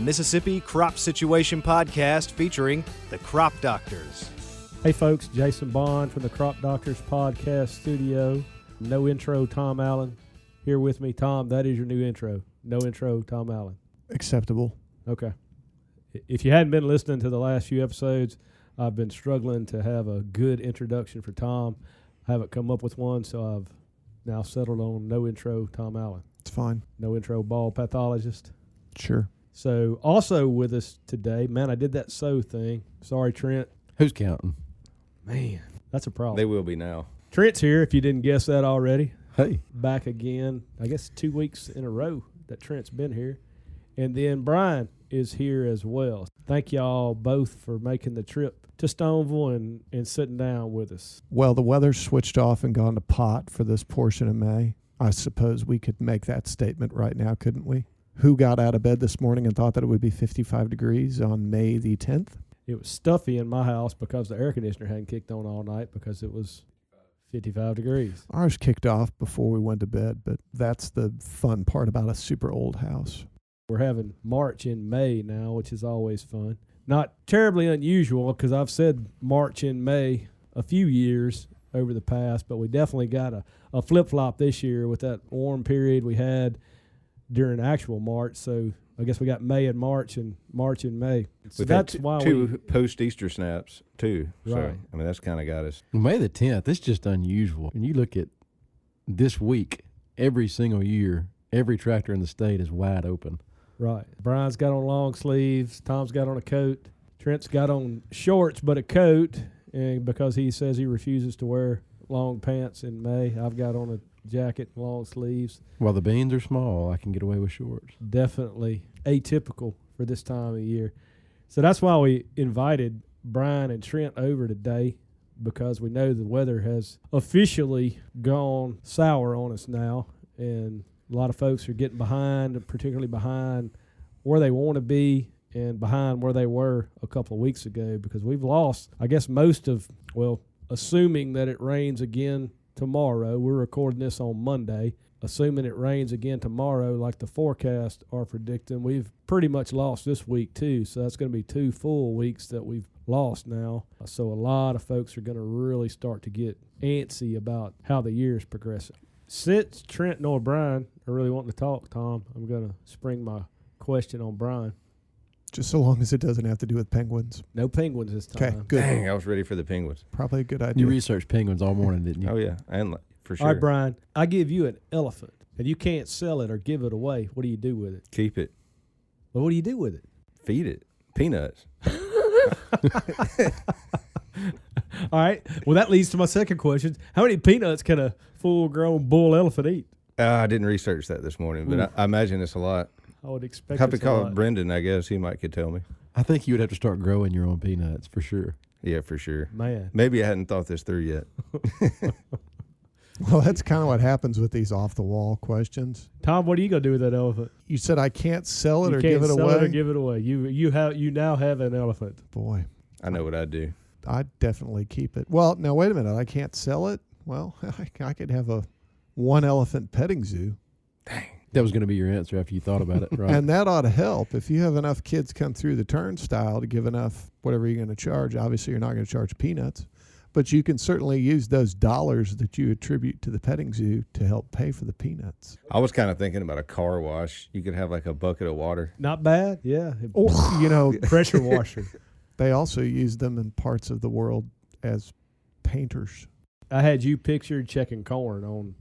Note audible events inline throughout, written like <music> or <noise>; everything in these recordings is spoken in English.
the Mississippi Crop Situation Podcast featuring the Crop Doctors. Hey, folks, Jason Bond from the Crop Doctors Podcast Studio. No intro, Tom Allen. Here with me, Tom. That is your new intro. No intro, Tom Allen. Acceptable. Okay. If you hadn't been listening to the last few episodes, I've been struggling to have a good introduction for Tom. I haven't come up with one, so I've now settled on no intro, Tom Allen. It's fine. No intro, ball pathologist. Sure. So, also with us today, man, I did that so thing. Sorry, Trent. Who's counting? Man, that's a problem. They will be now. Trent's here, if you didn't guess that already. Hey, Back again, I guess two weeks in a row that Trent's been here. And then Brian is here as well. Thank y'all both for making the trip to Stoneville and, and sitting down with us. Well, the weather's switched off and gone to pot for this portion of May. I suppose we could make that statement right now, couldn't we? Who got out of bed this morning and thought that it would be 55 degrees on May the 10th? It was stuffy in my house because the air conditioner hadn't kicked on all night because it was 55 degrees. Ours kicked off before we went to bed, but that's the fun part about a super old house. We're having March in May now, which is always fun. Not terribly unusual because I've said March in May a few years over the past, but we definitely got a, a flip flop this year with that warm period we had during actual March. So I guess we got May and March and March and May. So We've that's t- why two we. post Easter snaps too. So Right. I mean that's kind of got us. May the 10th, it's just unusual. And you look at this week, every single year, every tractor in the state is wide open. Right. Brian's got on long sleeves. Tom's got on a coat. Trent's got on shorts but a coat, and because he says he refuses to wear long pants in May, I've got on a jacket and long sleeves. While the beans are small, I can get away with shorts. Definitely atypical for this time of year. So that's why we invited Brian and Trent over today because we know the weather has officially gone sour on us now, and a lot of folks are getting behind, particularly behind where they want to be and behind where they were a couple of weeks ago because we've lost, I guess, most of, well, assuming that it rains again tomorrow. We're recording this on Monday. Assuming it rains again tomorrow, like the forecast are predicting, we've pretty much lost this week too. So that's going to be two full weeks that we've lost now. So a lot of folks are going to really start to get antsy about how the year is progressing. Since Trent nor Brian are really wanting to talk, Tom, I'm going to spring my question on Brian. Just so long as it doesn't have to do with penguins. No penguins this time. Okay, good. Dang, I was ready for the penguins. Probably a good idea. You researched penguins all morning, didn't you? Oh yeah, and li- for sure. All right, Brian, I give you an elephant and you can't sell it or give it away. What do you do with it? Keep it. Well, what do you do with it? Feed it. Peanuts. <laughs> <laughs> All right. Well, that leads to my second question. How many peanuts can a full grown bull elephant eat? Uh, I didn't research that this morning, but I, I imagine it's a lot. I would expect have to call lot. Brendan. I guess he might could tell me. I think you would have to start growing your own peanuts for sure. Yeah, for sure. Man. Maybe I hadn't thought this through yet. <laughs> Well, that's kind of what happens with these off the wall questions. Tom, what are you gonna do with that elephant? You said I can't sell it you or can't give it sell away. it or give it away. You you have you now have an elephant. Boy, I know what I'd do. I'd definitely keep it. Well, now wait a minute. I can't sell it. Well, <laughs> I, I could have a one elephant petting zoo, That was going to be your answer after you thought about it, <laughs> right? and that ought to help. If you have enough kids come through the turnstile to give enough whatever you're going to charge. Obviously, you're not going to charge peanuts, but you can certainly use those dollars that you attribute to the petting zoo to help pay for the peanuts. I was kind of thinking about a car wash. You could have like a bucket of water. Not bad. Yeah. Or you know, <laughs> Pressure washer. <laughs> they also use them in parts of the world as painters. I had you pictured checking corn on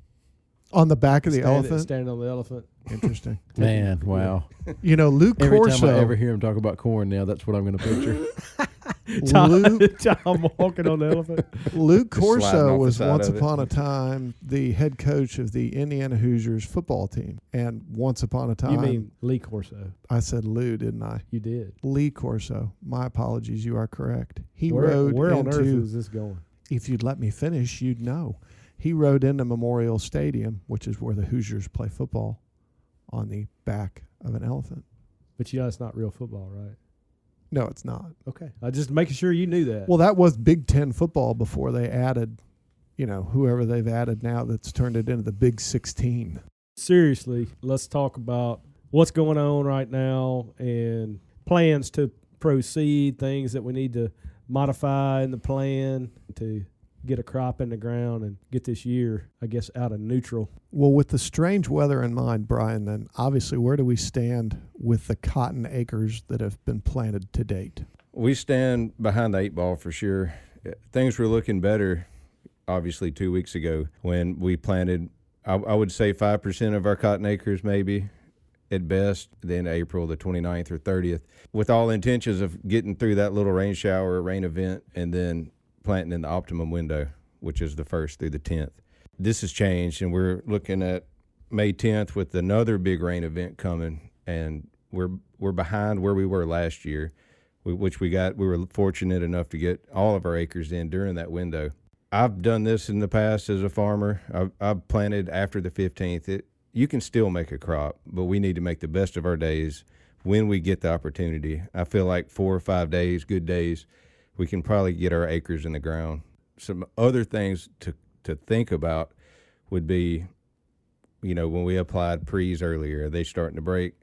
On the back of the standing, elephant. standing on the elephant. Interesting. <laughs> Man, wow. You know, Lou Every Corso. time I ever hear him talk about corn now, that's what I'm going to picture. <laughs> Tom, Luke, <laughs> Tom walking on the elephant. Lou Just sliding Corso off the was side once of it. upon a time the head coach of the Indiana Hoosiers football team. And once upon a time, You mean Lee Corso? I said Lou, didn't I? You did. Lee Corso. My apologies. You are correct. He where rode where on into. earth is this going? if you'd let me finish, you'd know. He rode into Memorial Stadium, which is where the Hoosiers play football, on the back of an elephant. But you know it's not real football, right? No, it's not. Okay. I just making sure you knew that. Well, that was Big Ten football before they added, you know, whoever they've added now that's turned it into the Big 16. seriously, let's talk about what's going on right now and plans to proceed, things that we need to modify in the plan to get a crop in the ground and get this year, I guess, out of neutral. Well, with the strange weather in mind, Brian, then obviously where do we stand with the cotton acres that have been planted to date? We stand behind the eight ball for sure. Uh, Things were looking better, obviously, two weeks ago when we planted, I, I would say 5% of our cotton acres, maybe at best, then April the 29th or 30th, with all intentions of getting through that little rain shower, rain event, and then planting in the optimum window, which is the first through the 10th. This has changed, and we're looking at May 10th with another big rain event coming, and we're we're behind where we were last year, which we got. We were fortunate enough to get all of our acres in during that window. I've done this in the past as a farmer. I've, I've planted after the 15th. It you can still make a crop, but we need to make the best of our days when we get the opportunity. I feel like four or five days, good days, we can probably get our acres in the ground. Some other things to to think about would be, you know, when we applied pre's earlier, are they starting to break?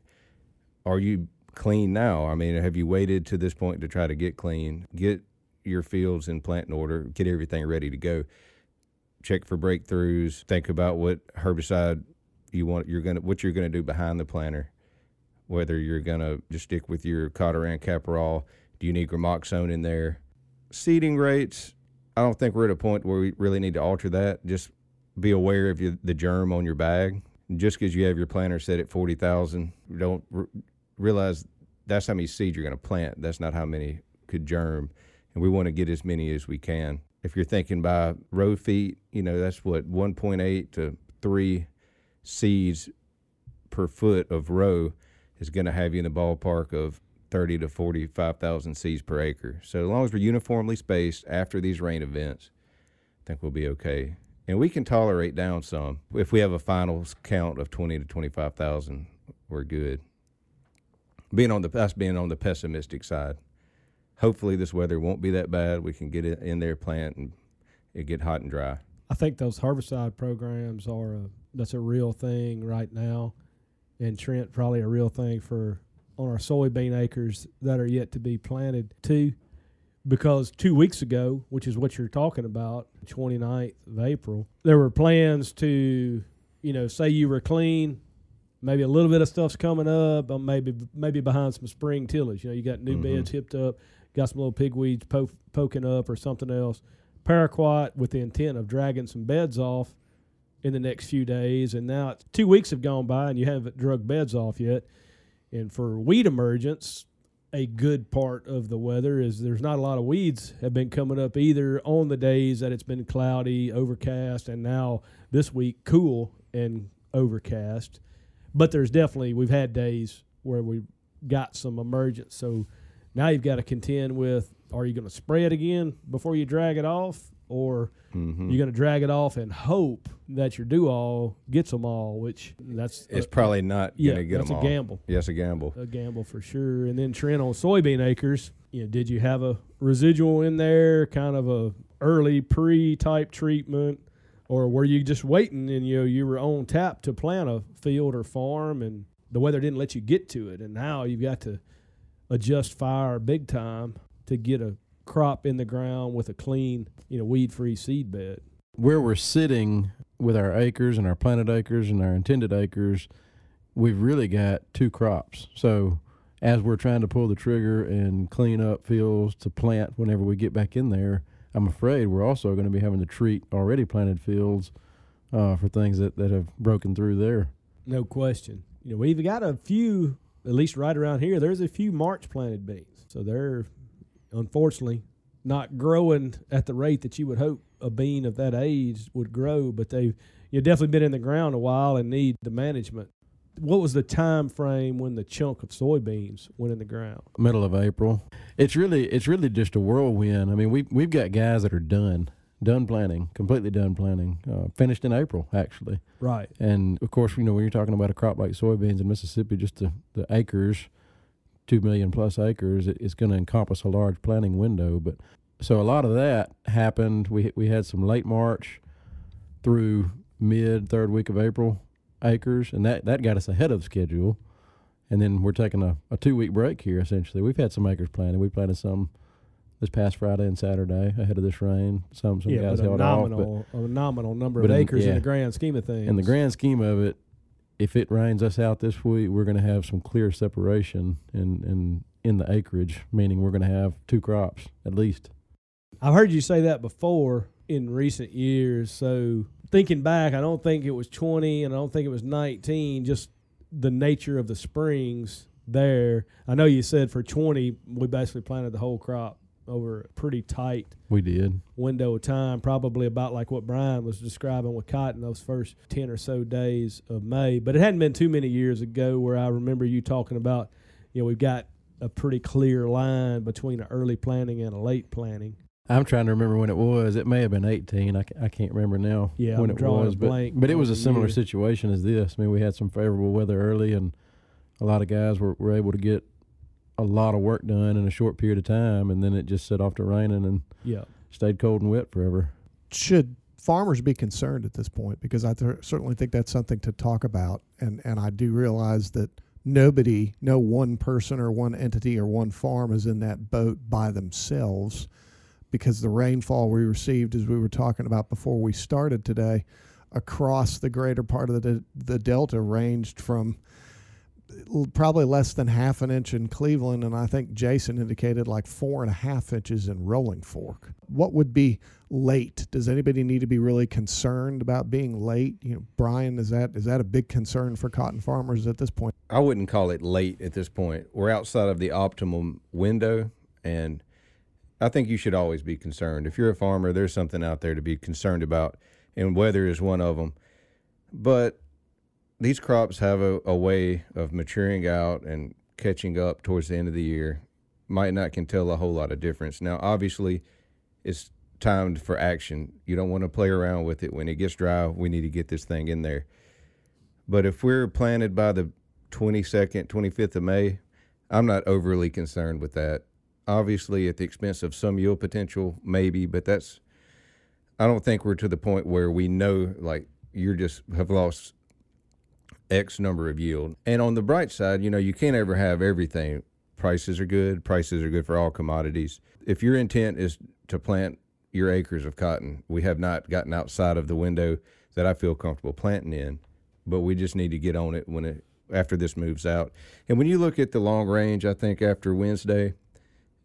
Are you clean now? I mean, have you waited to this point to try to get clean, get your fields in plant in order, get everything ready to go? Check for breakthroughs. Think about what herbicide you want. You're gonna what you're gonna do behind the planter. Whether you're gonna just stick with your Cotoran Caparol, do you need Gramoxone in there? Seeding rates. I don't think we're at a point where we really need to alter that. Just be aware of your, the germ on your bag. Just because you have your planter set at forty thousand, don't r- realize that's how many seeds you're going to plant. That's not how many could germ, and we want to get as many as we can. If you're thinking by row feet, you know that's what 1.8 to three seeds per foot of row is going to have you in the ballpark of 30 to 45,000 seeds per acre. So as long as we're uniformly spaced after these rain events, I think we'll be okay. And we can tolerate down some. If we have a final count of 20 to 25,000, we're good. Being on the us being on the pessimistic side. Hopefully this weather won't be that bad. We can get it in there, plant, and it get hot and dry. I think those herbicide programs are a, that's a real thing right now, and Trent probably a real thing for on our soybean acres that are yet to be planted too. Because two weeks ago, which is what you're talking about, 29th of April, there were plans to, you know, say you were clean, maybe a little bit of stuff's coming up, maybe maybe behind some spring tillage. You know, you got new Mhm. beds hipped up, got some little pigweeds po- poking up or something else. Paraquat with the intent of dragging some beds off in the next few days, and now two weeks have gone by and you haven't drug beds off yet. And for weed emergence, a good part of the weather is there's not a lot of weeds have been coming up either on the days that it's been cloudy, overcast, and now this week cool and overcast. But there's definitely we've had days where we got some emergence. So now you've got to contend with: Are you going to spray it again before you drag it off, or Mm-hmm. you're going to drag it off and hope that your Dual gets them all? Which that's it's a- probably not yeah, going to get them all. that's a gamble Yes, a gamble. a gamble for sure. And then Trent on soybean acres, you know, did you have a residual in there, kind of a early pre type treatment, or were you just waiting and you know you were on tap to plant a field or farm and the weather didn't let you get to it, and now you've got to adjust fire big time to get a crop in the ground with a clean, you know, weed free seed bed. where we're sitting with our acres and our planted acres and our intended acres, we've really got two crops. So as we're trying to pull the trigger and clean up fields to plant whenever we get back in there, I'm afraid we're also going to be having to treat already planted fields uh, for things that, that have broken through there. No question. You know, we've got a few, at least right around here, there's a few March planted beans. So they're unfortunately not growing at the rate that you would hope a bean of that age would grow, but they've you know, definitely been in the ground a while and need the management. What was the time frame when the chunk of soybeans went in the ground? Middle of April. It's really it's really just a whirlwind. I mean, we we've got guys that are done, done planting, completely done planting, uh, finished in April actually. Right. And of course, you know, when you're talking about a crop like soybeans in Mississippi, just the, the acres, two million plus acres, it, it's going to encompass a large planting window. But so a lot of that happened. We we had some late March through mid third week of April acres, and that that got us ahead of schedule. and then we're taking a, a two week break here. Essentially, we've had some acres planted. We planted some this past Friday and Saturday ahead of this rain. Some some yeah, guys held off, but nominal, a nominal number of acres in yeah. the grand scheme of things. in the grand scheme of it, if it rains us out this week, we're going to have some clear separation in in in the acreage, meaning we're going to have two crops at least. I've heard you say that before in recent years. So thinking back, I don't think it was 20 and I don't think it was 19, just the nature of the springs there. I know you said for 20, we basically planted the whole crop over a pretty tight We did. window of time, probably about like what Brian was describing with cotton those first 10 or so days of May. But it hadn't been too many years ago where I remember you talking about, you know, we've got a pretty clear line between an early planting and a late planting. I'm trying to remember when it was. It may have been 18. I, I can't remember now Yeah, when I'm it was. But, blank but it was a similar year. situation as this. I mean, we had some favorable weather early, and a lot of guys were, were able to get a lot of work done in a short period of time, and then it just set off to raining and Yeah. stayed cold and wet forever. should farmers be concerned at this point? Because I th- certainly think that's something to talk about, and and I do realize that nobody, no one person or one entity or one farm is in that boat by themselves, because the rainfall we received, as we were talking about before we started today, across the greater part of the the delta ranged from l- probably less than half an inch in Cleveland, and I think Jason indicated like four and a half inches in Rolling Fork. What would be late? Does anybody need to be really concerned about being late? You know, Brian, is that is that a big concern for cotton farmers at this point? I wouldn't call it late at this point. We're outside of the optimum window, and I think you should always be concerned. If you're a farmer, there's something out there to be concerned about, and weather is one of them. But these crops have a, a way of maturing out and catching up towards the end of the year. Might not can tell a whole lot of difference. Now, obviously, it's timed for action. You don't want to play around with it. When it gets dry, we need to get this thing in there. But if we're planted by the 22nd, 25th of May, I'm not overly concerned with that. Obviously, at the expense of some yield potential, maybe, but that's, I don't think we're to the point where we know, like, you're just have lost X number of yield. And on the bright side, you know, you can't ever have everything. Prices are good, prices are good for all commodities. If your intent is to plant your acres of cotton, we have not gotten outside of the window that I feel comfortable planting in but we just need to get on it when it after this moves out. And when you look at the long range, I think after Wednesday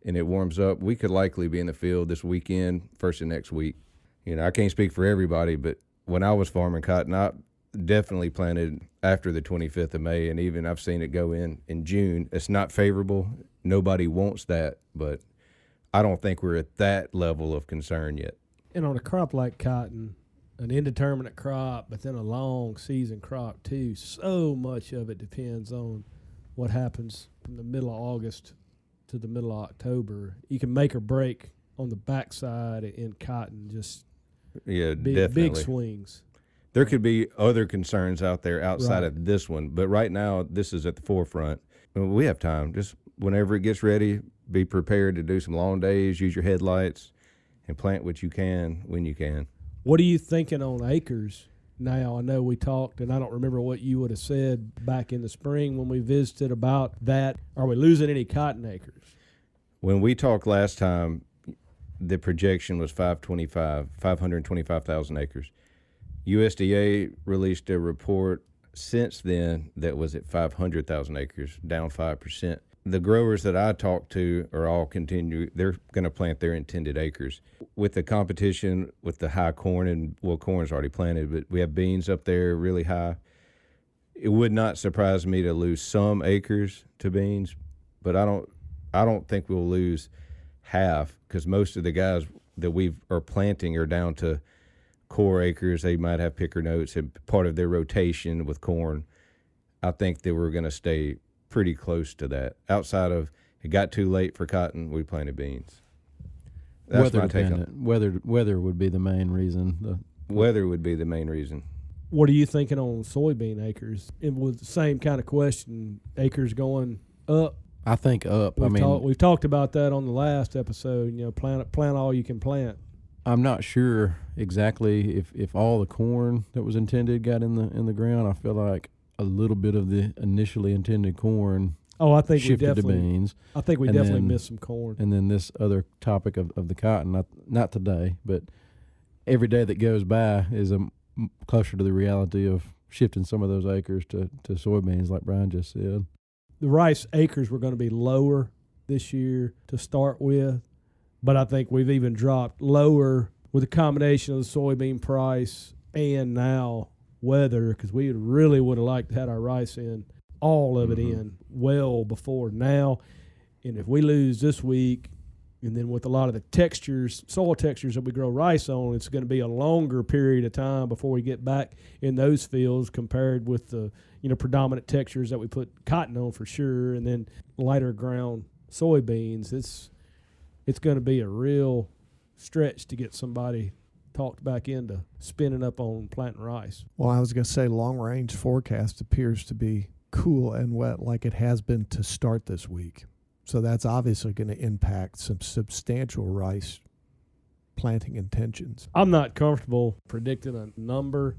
and it warms up, we could likely be in the field this weekend, first of next week. You know, I can't speak for everybody, but when I was farming cotton, I definitely planted after the 25th of May, and even I've seen it go in in June. It's not favorable. Nobody wants that, but I don't think we're at that level of concern yet. And on a crop like cotton, an indeterminate crop, but then a long season crop too, so much of it depends on what happens from the middle of August to the middle of October. You can make or break on the backside in cotton, just Yeah, big, definitely. big swings. There could be other concerns out there outside Right. of this one, but right now this is at the forefront. We have time. Just whenever it gets ready, be prepared to do some long days. Use your headlights and plant what you can when you can. What are you thinking on acres now? I know we talked, and I don't remember what you would have said back in the spring when we visited about that. Are we losing any cotton acres? When we talked last time, the projection was 525, 525,000 acres. USDA released a report since then that was at 500,000 acres, down 5%. The growers that I talked to are all continue, they're going to plant their intended acres. With the competition with the high corn, and well, corn's already planted, but we have beans up there really high. It would not surprise me to lose some acres to beans, but I don't, I don't think we'll lose half because most of the guys that we are planting are down to core acres. They might have picker notes and part of their rotation with corn. I think that we're going to stay pretty close to that. Outside of it got too late for cotton, we planted beans. That's weather my take on dependent. Weather weather would be the main reason. The, Weather would be the main reason. What are you thinking on soybean acres? It was the same kind of question. Acres going up. I think up. We've, I mean, talked, we've talked about that on the last episode. You know, plant plant all you can plant. I'm not sure exactly if, if all the corn that was intended got in the in the ground. I feel like a little bit of the initially intended corn Oh, I think we shifted to definitely. beans, I think we and definitely then- missed some corn. and then this other topic of, of the cotton. Not not today, but every day that goes by is a closer to the reality of shifting some of those acres to, to soybeans, like Brian just said. the rice acres were going to be lower this year to start with, but I think we've even dropped lower with a combination of the soybean price and now weather because we really would have liked to had our rice in all of it Mhm. in well before now. And if we lose this week, and then with a lot of the textures, soil textures that we grow rice on, it's going to be a longer period of time before we get back in those fields compared with the you know predominant textures that we put cotton on for sure, and then lighter ground soybeans. It's it's going to be a real stretch to get somebody talked back into spinning up on planting rice. Well, I was going to say long range forecast appears to be cool and wet like it has been to start this week. So that's obviously going to impact some substantial rice planting intentions. I'm not comfortable predicting a number,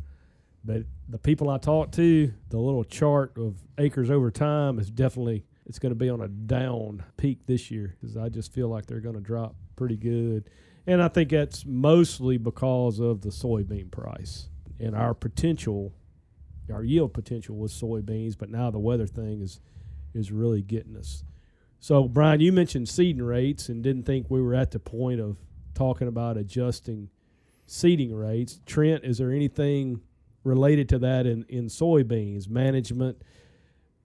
but the people I talk to, the little chart of acres over time is definitely it's going to be on a down peak this year because I just feel like they're going to drop pretty good, and I think that's mostly because of the soybean price and our potential, our yield potential with soybeans, but now the weather thing is is really getting us. So Brian, you mentioned seeding rates and didn't think we were at the point of talking about adjusting seeding rates. Trent, is there anything related to that in, in soybeans management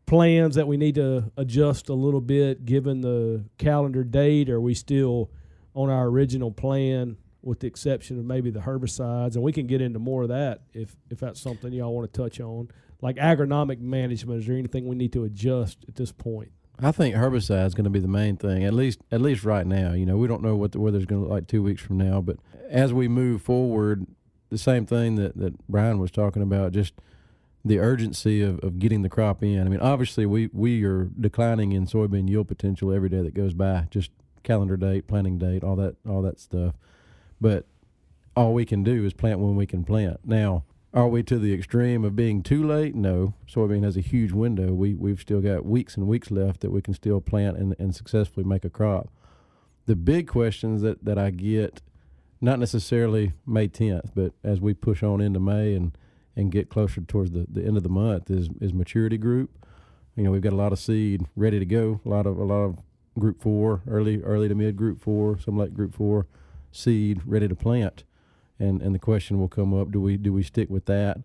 plans that we need to adjust a little bit given the calendar date? Are we still on our original plan with the exception of maybe the herbicides? And we can get into more of that if, if that's something y'all want to touch on. Like agronomic management, is there anything we need to adjust at this point? I think herbicide is going to be the main thing, at least at least right now. You know, we don't know what the weather's going to look like two weeks from now, but as we move forward, the same thing that, that Brian was talking about, just the urgency of, of getting the crop in. I mean, obviously we, we are declining in soybean yield potential every day that goes by, just calendar date, planting date, all that all that stuff. But all we can do is plant when we can plant. Now, are we to the extreme of being too late? No. Soybean has a huge window. We we've still got weeks and weeks left that we can still plant and, and successfully make a crop. The big questions that, that I get, not necessarily May tenth, but as we push on into May and, and get closer towards the, the end of the month is is maturity group. You know, we've got a lot of seed ready to go, a lot of a lot of group four, early early to mid group four, some late group four seed ready to plant and and the question will come up: Do we do we stick with that,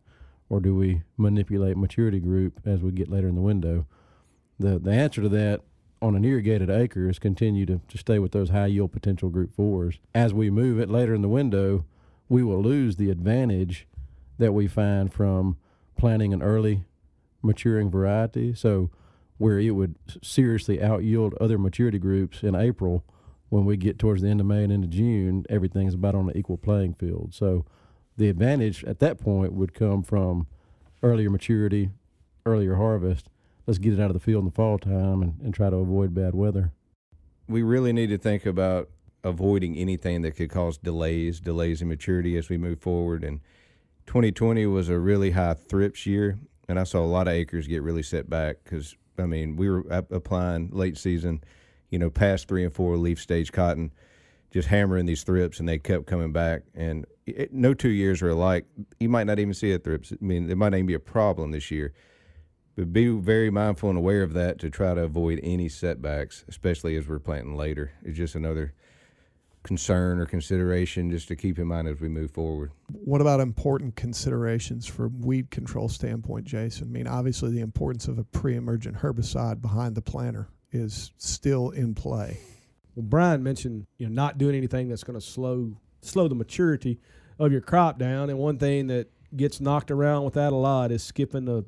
or do we manipulate maturity group as we get later in the window? The the answer to that on an irrigated acre is continue to, to stay with those high yield potential group fours. As we move it later in the window, we will lose the advantage that we find from planting an early maturing variety. So where it would seriously out yield other maturity groups in April when we get towards the end of May and into June, everything's about on an equal playing field. So the advantage at that point would come from earlier maturity, earlier harvest. Let's get it out of the field in the fall time and, and try to avoid bad weather. we really need to think about avoiding anything that could cause delays, delays in maturity as we move forward. And 2020 was a really high thrips year, and I saw a lot of acres get really set back because I mean we were applying late season, you know, past three and four leaf stage cotton, just hammering these thrips, and they kept coming back. And it, no two years are alike. You might not even see a thrips. I mean, it might not even be a problem this year. But be very mindful and aware of that to try to avoid any setbacks, especially as we're planting later. It's just another concern or consideration just to keep in mind as we move forward. What about important considerations from weed control standpoint, Jason? I mean, obviously the importance of a pre-emergent herbicide behind the planter is still in play. Well, Brian mentioned you know not doing anything that's going to slow slow the maturity of your crop down, and one thing that gets knocked around with that a lot is skipping the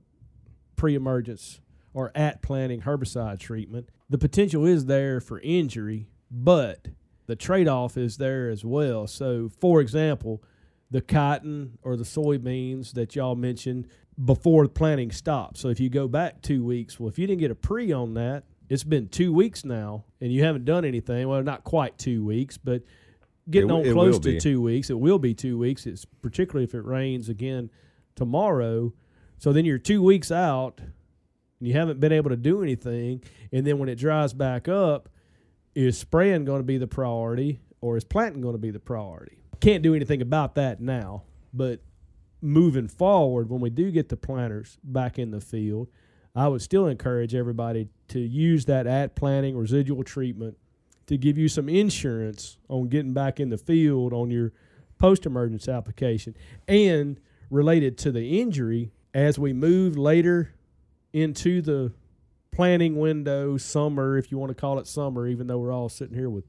pre-emergence or at planting herbicide treatment. The potential is there for injury, but the trade-off is there as well. So, for example, the cotton or the soybeans that y'all mentioned before the planting stops. So, if you go back two weeks, well, if you didn't get a pre on that, it's been two weeks now and you haven't done anything. Well, not quite two weeks, but getting It on it close to be. two weeks. It will be two weeks. It's particularly if it rains again tomorrow. So then you're two weeks out and you haven't been able to do anything. And then when it dries back up, is spraying going to be the priority or is planting going to be the priority? Can't do anything about that now, but moving forward, when we do get the planters back in the field, I would still encourage everybody to use that at planting residual treatment to give you some insurance on getting back in the field on your post emergence application. And related to the injury, as we move later into the planting window, summer, if you want to call it summer, even though we're all sitting here with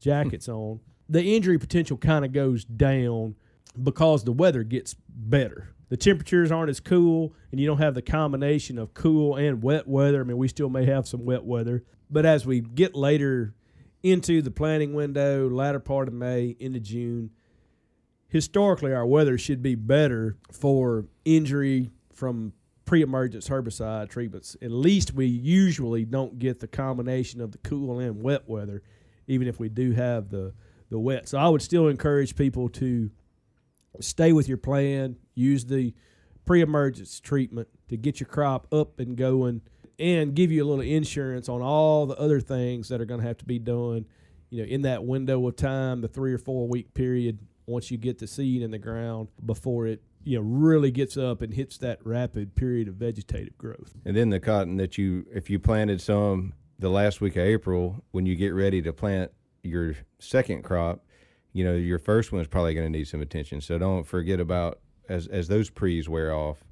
jackets hmm. on, the injury potential kind of goes down because the weather gets better. The temperatures aren't as cool, and you don't have the combination of cool and wet weather. I mean, we still may have some wet weather, but as we get later into the planting window, latter part of May into June, historically our weather should be better for injury from pre-emergence herbicide treatments. At least we usually don't get the combination of the cool and wet weather, even if we do have the the wet. So I would still encourage people to stay with your plan, use the pre-emergence treatment to get your crop up and going and give you a little insurance on all the other things that are going to have to be done, you know, in that window of time, the 3 or 4 week period once you get the seed in the ground before it you know really gets up and hits that rapid period of vegetative growth. And then the cotton that you if you planted some the last week of April when you get ready to plant your second crop, you know, your first one is probably going to need some attention. So don't forget about as as those pre's wear off,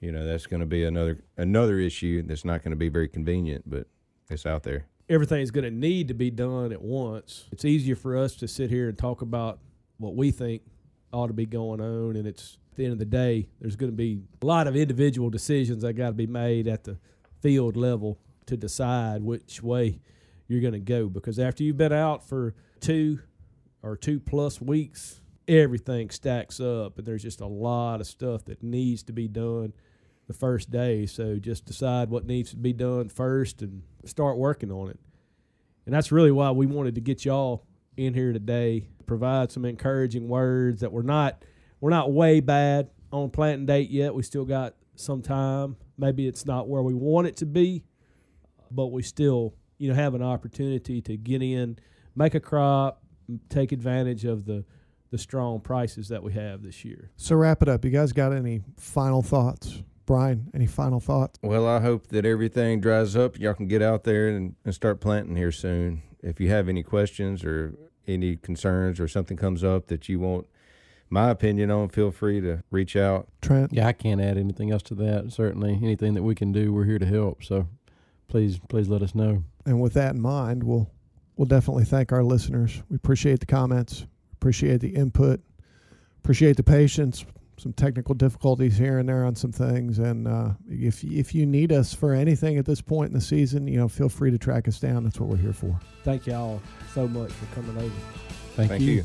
you know, that's going to be another another issue that's not going to be very convenient, but it's out there. Everything's going to need to be done at once. It's easier for us to sit here and talk about what we think ought to be going on, and it's the end of the day, there's going to be a lot of individual decisions that got to be made at the field level to decide which way you're going to go. Because after you've been out for two or two plus weeks, everything stacks up, and there's just a lot of stuff that needs to be done the first day. So just decide what needs to be done first and start working on it. And that's really why we wanted to get y'all in here today, provide some encouraging words that we're not we're not way bad on planting date yet. We still got some time. Maybe it's not where we want it to be, but we still, you know, have an opportunity to get in, make a crop, take advantage of the the strong prices that we have this year. So wrap it up. You guys got any final thoughts? Brian, any final thoughts? Well, I hope that everything dries up. Y'all can get out there and, and start planting here soon. If you have any questions or any concerns or something comes up that you want my opinion on, feel free to reach out. Trent? Yeah, I can't add anything else to that. Certainly, anything that we can do, we're here to help. So please, please let us know. And with that in mind, we'll we'll definitely thank our listeners. We appreciate the comments, appreciate the input, appreciate the patience. Some technical difficulties here and there on some things, and uh, if if you need us for anything at this point in the season, you know, feel free to track us down. That's what we're here for. Thank y'all so much for coming over. Thank, Thank you. you.